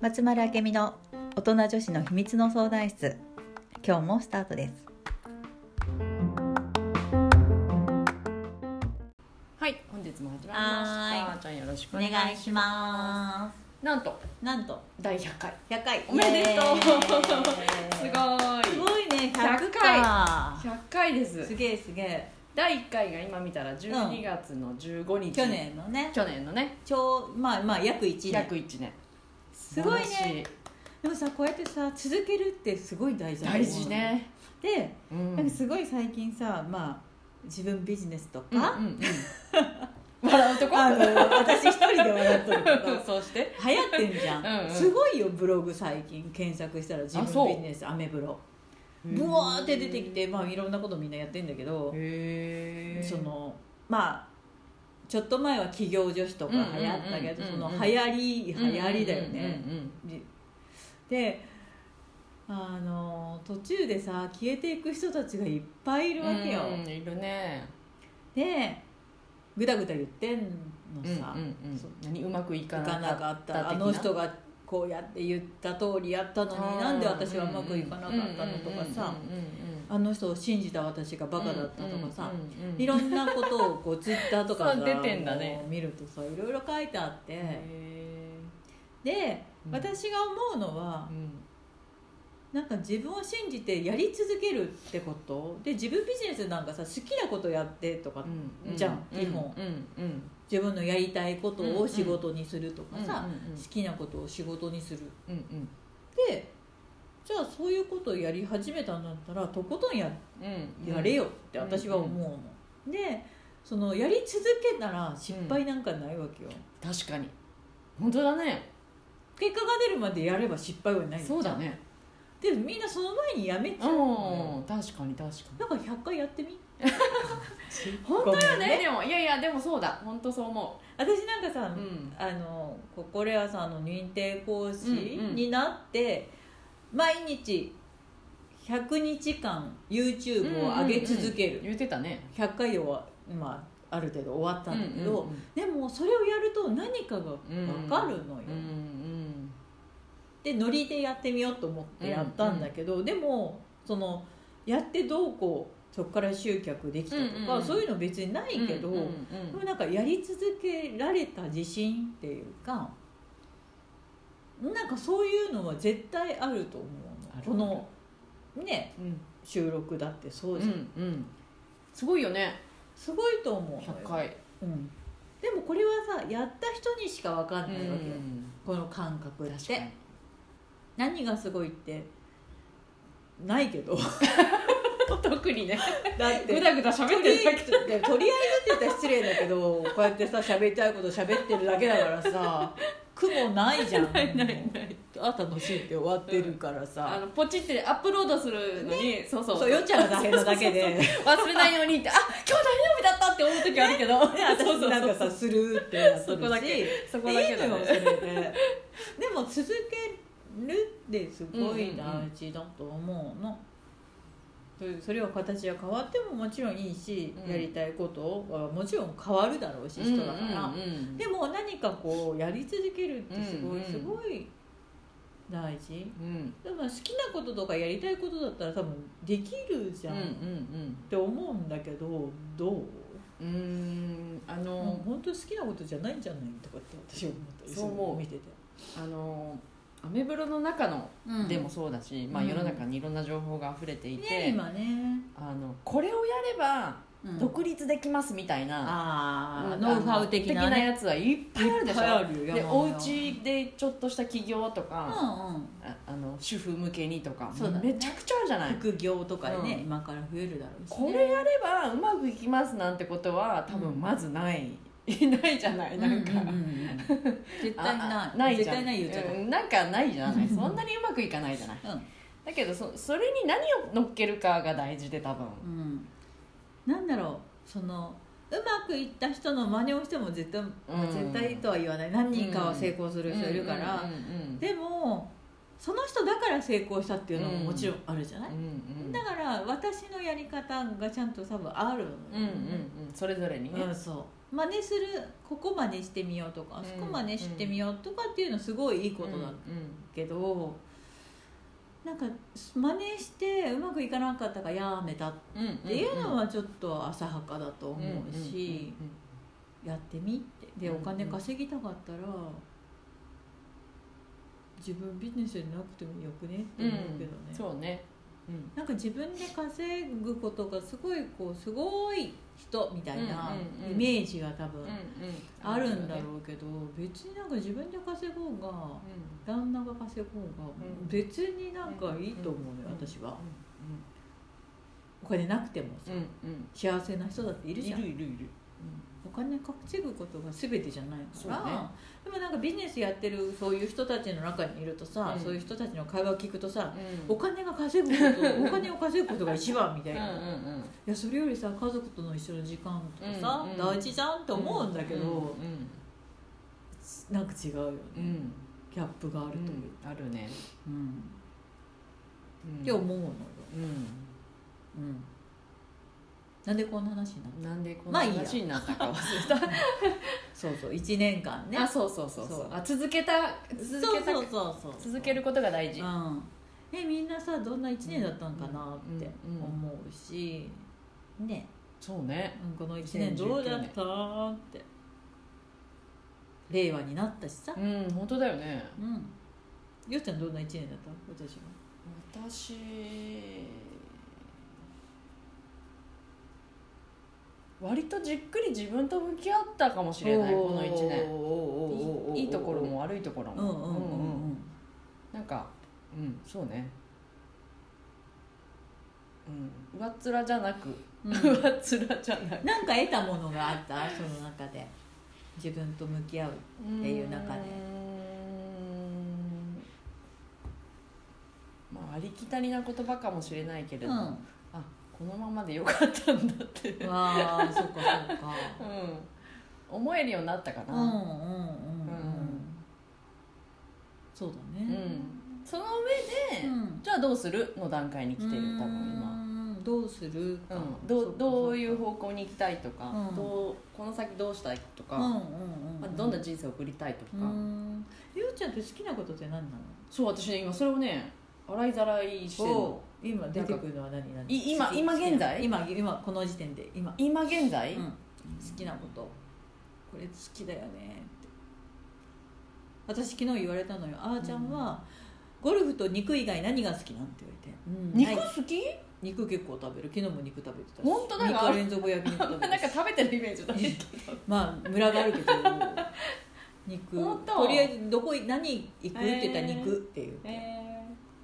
松丸明美の大人女子の秘密の相談室。今日もスタートです。はい、本日も始まりました。はちゃんよろしくおお願いします。なんと？すなんと？第100回。100回。おめでとう。すごい。すごいね。100 100回。100回です。す。げえすげえ第1回が今見たら12月の15日。去。年のね。去年のね、ちょうまあまあ約1年。約1年。すごいね。でもさこうやってさ続けるってすごい大事だ大事ね。でうん。なんかすごい最近さまあ自分ビジネスとうんうんか、うん。笑うとこ？あの私一人で笑っとるけど。そうして。流行ってんじゃん。うんうん。すごいよブログ最近検索したら自分ビジネスアメブロブワーって出てきてまあいろんなことみんなやってんだけどそのまあちょっと前は企業女子とか流行ったけどその流行り流行りだよね。でであの途中でさ消えていく人たちがいっぱいいるわけよ。うんいるね。でぐだぐだ言ってんのさ、うんうんうん。そう。何うまくいかなかったあの人がこうやって言った通りやったのになんで私はうまくいかなかったのとかさあの人を信じた私がバカだったとかさいろんなことをこうツイッターとか そう出てんだね。見るとさいろいろ書いてあって。へでうん。私が思うのはーうんなんか自分を信じてやり続けるってこと？で自分ビジネスなんかさ好きなことやってとかうん。じゃん基本。うん。うん。自分のやりたいことを仕事にするとかさうんうんうん。好きなことを仕事にする。うんうん。でじゃあそういうことをやり始めたんだったらとことんやうん。やれよって私は思うの、でそのやり続けたら失敗なんかないわけよ、確かに。本当だね。結果が出るまでやれば失敗はないそうだねでもみんなその前にやめちゃう。うのん確かに確かに。だから100回やってみ？本当よね。でもいやいやでもそうだ。本当そう思私なんかさ、ううん。あのここれはさんの認定講師うんうん。になって、毎日100日間 YouTube を上げ続ける、言ってたね。100回では、まあ、ある程度終わったんだけど、うんうんでもそれをやると何かが分かるのよ、うんうんでノリでやってみようと思ってやったんだけど、でもそのやってどうこうそこから集客できたとか、うんうんうん。そういうの別にないけど、うんうんうんでもなんかやり続けられた自信っていうかなんかそういうのは絶対あると思うこのねうん。収録だってそううじゃん、んうん。すごいよね。すごいと思うのよ。100回。うん、でもこれはさやった人にしか分かんないわけよ、うんこの感覚って。に何がすごいってないけど。特にね。だって。ぐだぐだ喋ってるだけとりあえずって言ったら失礼だけどこうやってさ喋りたいこと喋ってるだけだからさ苦もないじゃん。ないないない。あ楽しいって終わってるからあさ、のポチってアップロードするのに、そうそう。そうよっちゃんが大変なだけで。忘れないようにってあ今日大丈夫だったって思う時あるけど、で 私なんかさスルーってやっとるし。そこだけそこだけだね。でも続けるってすごい大事だと思うの、でそれは形が変わってももちろんいいし、うん。やりたいことはもちろん変わるだろうし人だから、うんでも何かこうやり続けるってすごい、すごい大事。うん。でも好きなこととかやりたいことだったら多分できるじゃん、うんっうん。て思うんだけどどう？うんあの、本当好きなことじゃないんじゃない？とかって私は思ったりするそう思う。見てて、あのアメブロの中のうん。でもそうだし、まあ、うん世の中にいろんな情報が溢れていて、ね今ね、あのこれをやればうん。独立できますみたいな、ああうんノウハウ的なね。やつはいっぱいあるでしょ。でお家でちょっとした起業とうんか、うん。ああの主婦向けにとかね。めちゃくちゃあるじゃない？副業とかね、うん。今から増えるだろうし、ね、これやればうまくいきますなんてことは多分まずない、ないじゃないなんか、うんうんうん。うん絶対なないじゃん。絶対ない言っちゃなんかないじゃない。そんなにうまくいかないじゃない。だけどそそれに何を乗っけるかが大事で多分。うん。うん、なんだろう。そのうまくいった人の真似をしても絶対、まあうん。絶対とは言わない。何人かは成功する人いるから、うんうんうんうんでもその人だから成功したっていうのももちろんあるじゃない、うんうん。だから私のやり方がちゃんと多分ある。うんうんうん。それぞれにね、うん、そう真似するここ真似してみようとか、うんそこ真似してみようとかっていうのすごいいいことだうんけど、なんか真似してうまくいかなかったからやめたっていうのはちょっと浅はかだと思うし、やってみって。でうんお金稼ぎたかったら自分ビジネスじゃなくてもよくねって思うけどね、そうねうんなんか自分で稼ぐことがすごいこうすごい人みたいなうんうんうん。イメージが多分うんうん。あるんだろうけど別になんか自分で稼ごうが旦那が稼ごうがうん。別になんかいいと思うようん。私は。お金なくてもさうんうん。幸せな人だっているじゃん。いるいるいるお金稼ぐことが全てじゃないから、ね。でもなんかビジネスやってるそういう人たちの中にいるとさ、うん。そういう人たちの会話を聞くとさ、うん。お金が稼ぐこと お金を稼ぐことが一番みたいな、いうんうんうん。やそれよりさ家族との一緒の時間とかさ、うんうん大事じゃんって思うんだけど、うんなんか違うよね、うん。うんギャップがあるという、あるね。うん。うん。って思うのよ、うん。うん、なんでこんな話になった？なんでこんな話になったか忘れた。そうそう1年間ね。あそうそうそうそそうう。あ続けた続けたそうそうそう続けることが大事。うん、えみんなさどんな1年だったんかなってうんうん思うし、ね、そうね。うん、この1年どうだった？って。令和になったしさ。うん本当だよね。うん。よっちゃんどんな1年だった？私は。私割とじっくり自分と向き合ったかもしれないこの1年。いいところも悪いところも。なんかうんそうね。うん。上っ面じゃなくうん。上っ面じゃなく。なんか得たものがあった？その中で。自分と向き合うっていう中で。まあありきたりな言葉かもしれないけれど、うん。あこのままでよかったんだって、うん、わあそっかそっか。思えるようになったかな、うんうんうんうんうん。そうだうん。ねその上で、うん。じゃあどうするの段階に来てる？多分今、今どうするか、うん、どうどういう方向に行きたいとか、うん。どうこの先どうしたいとか、うんうんうんまあ、どんな人生を送りたいとか、うん。ゆうちゃんって好きなことって何なの？そう私ね今それをね洗いざらいしてるの？お今出てくるのは何？何？い今今現在？今今この時点で。今、今現在、うん。好きなこと。これ好きだよね。って。私昨日言われたのよ。あーちゃんは、ゴルフと肉以外何が好きなん？て言われて、はい肉？好き、肉結構食べる。昨日も肉食べてたし。本当だよ。3日連続焼き肉食べて なんか食べてるイメージだけど まあムラがあるけど。肉。とりあえずどこ何行く？って言ったら肉って言って、え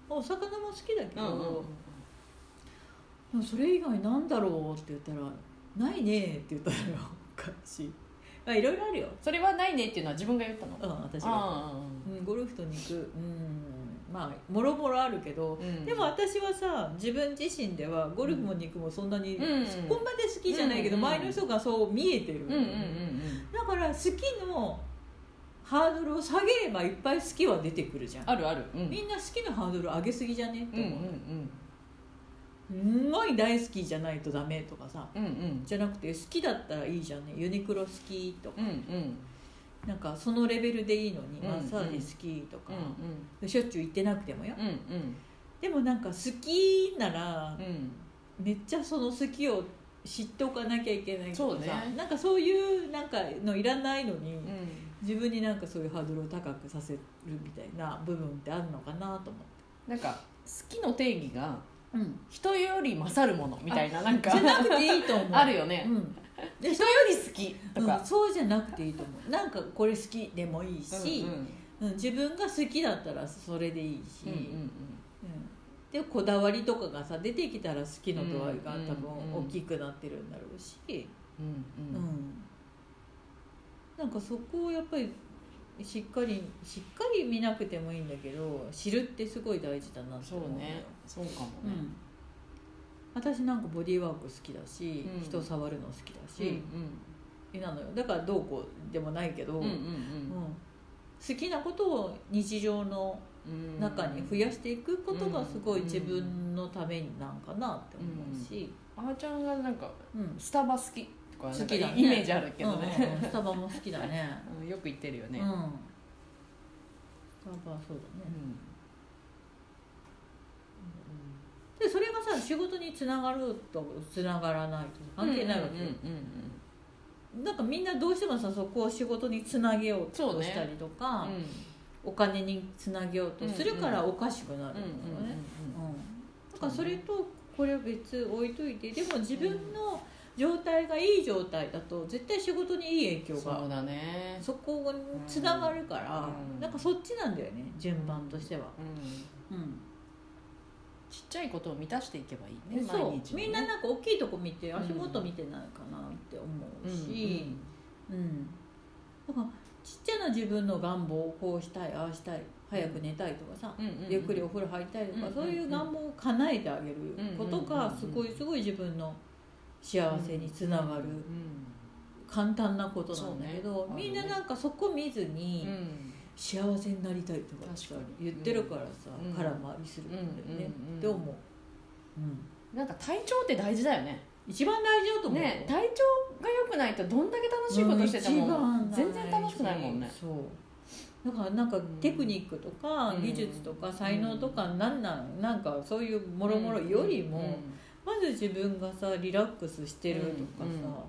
お魚も好きだけど、うんうんでもそれ以外なんだろうって言ったら「ないね」って言ったらおかしい。まあいろいろあるよ。それはないねっていうのは自分が言ったの？うん私が、あうん、ゴルフと肉。うんまあもろもろあるけど、あ、うん。でも私はさ自分自身ではゴルフも肉もそんなに、うん。そこまで好きじゃないけど、うん周りの人がそう見えてる、うんうんうん。だから好きのハードルを下げればいっぱい好きは出てくるじゃん。あるある。うん。みんな好きなハードル上げすぎじゃね？ってう。んうん思う、すごい大好きじゃないとダメとかさ。うんうん。うんじゃなくて好きだったらいいじゃんね。ユニクロ好きとか、うんうん。なんかそのレベルでいいのに、うんマッサージ好きとか。う、ん。しょっちゅう行ってなくてもよ。うんうん。でもなんか好きならうん。めっちゃその好きを知っておかなきゃいけないとかさ、そうね。なんかそういうなんかのいらないのに、うん自分になんかそういうハードルを高くさせるみたいな部分ってあるのかなと思って。なんか好きの定義がうん、人より勝るものみたいななんか。じゃなくていいと思う。あるよね。うん、で人より好きとか。うん、そうじゃなくていいと思う。なんかこれ好きでもいいし、うんうん。自分が好きだったらそれでいいし、うんうんうん。でこだわりとかがさ出てきたら好きの度合いが多うん分大きくなってるんだろうし、うんうん。うんなんかそこをやっぱりしっかりしっかり見なくてもいいんだけど知るってすごい大事だなってそう思うの。よね。そうかもね。うん、私なんかボディーワーク好きだし、うん。人触るの好きだうんし、なのよ。だからどうこうでもないけど、うんうんうん。うん。好きなことを日常の中に増やしていくことがすごい自分のためになんかなって思うし、あーちゃんがなんかうん。スタバ好き好きだね。イメージあるけどね、うんうんスタバも好きだね。うんよく言ってるよね、うん。スタバそうだね。でそれがさ仕事につながるとつながらないと関係ないわけよ、うんうんうんなんかみんなどうしてもさそこを仕事につなげようとしたりとか、うんお金につなげようとするからおかしくなるんだよね、うんうんうん。うん。だからそれとこれは別置いといてでも自分の状態がいい状態だと絶対仕事にいい影響がそうだね。そこにつながるから、うん。なんかそっちなんだよね順番としては、うん。うん。ちっちゃいことを満たしていけばいいねそう。毎日ね。みんななんか大きいとこ見て足元見てないかなって思うし、うん。だからちっちゃな自分の願望をこうしたいああしたい早く寝たいとかさ、うん。うんうんゆっくりお風呂入りたいとか、うんそういう願望を叶えてあげることがすごいすごい自分の幸せにつながる。うん簡単なことなんだけど、みんななんかそこ見ずうん。に幸せになりたいとか言ってるからさ、うん。空回りするんだよね、うんって思う、うん、なんか体調って大事だよね。一番大事だと思うよ。ね体調が良くないとどんだけ楽しいことしててうんも全然楽しくないもんね。そう。だからなんかテクニックとかうん。技術とか才能とかなんなんなんかそういうもろもろよりもまず自分がさリラックスしてるとかさ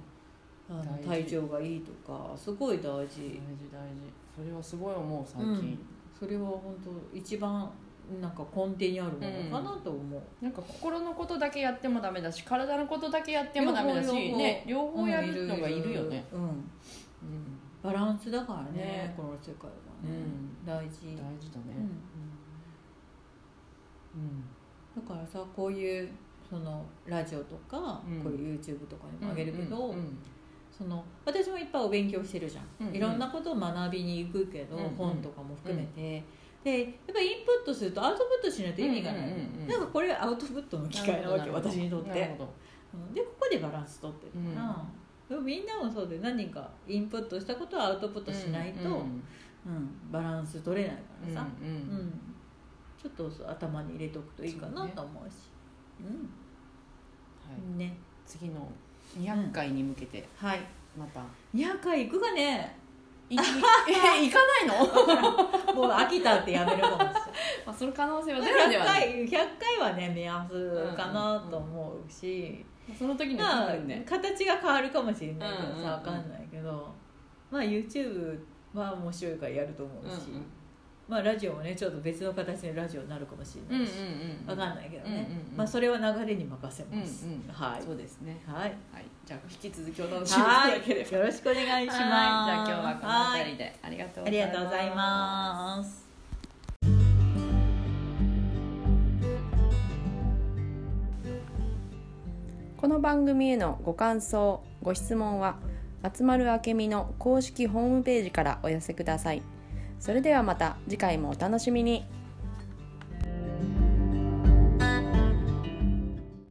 あの大事。体調がいいとかすごい大大事事大事。それはすごい思う最うん。近それは本当一番なんか根底にあるものかなと思う。なんか心のことだけやってもダメだし体のことだけやってもダメだし両方ね両方やるのがいるよね。うんうん。バランスだからねね。この世界はね。うん。大事。大事だね。うん。うん。だからさこういうそのラジオとか、うん。こういう YouTube とかにもあげるけど、うんうんその私もいっぱいお勉強してるじゃん、うんうん。いろんなことを学びに行くけど、うんうん。本とかも含めて、でやっぱりインプットするとアウトプットしないと意味がない、うんうんうん。うんなんかこれアウトプットの機会なわけ私にとって。でここでバランス取ってるから、でもみんなもそうで何かインプットしたことをアウトプットしないと、うんうんバランス取れないからさ、うんうんうん。ちょっと頭に入れとくといいかなと思うし。う,、はいん。ね。次の200回に向けてはい。また。200回行くかねい 行かないの？もう飽きたってやめるかもしれない。まあその可能性はゼロで100はない。回 ,100 回はね目安かなと思うし、その時まあ分で形が変わるかもしれないけどうんうんうんさ分かんないけど、まあ YouTube は面白いからやると思うし、うんうんまあラジオもねちょっと別の形のラジオになるかもしれないし、ん分かんないけどね、まあそれは流れに任せます、うんうんはいそうですね。はい。はい。じゃあ引き続きお楽しみいたはい。だければよろしくお願いします。はい。じゃあ今日はこの辺りで。ありがとうありがとうございます。この番組へのご感想ご質問は松丸明美の公式ホームページからお寄せくださいそれではまた次回もお楽しみに。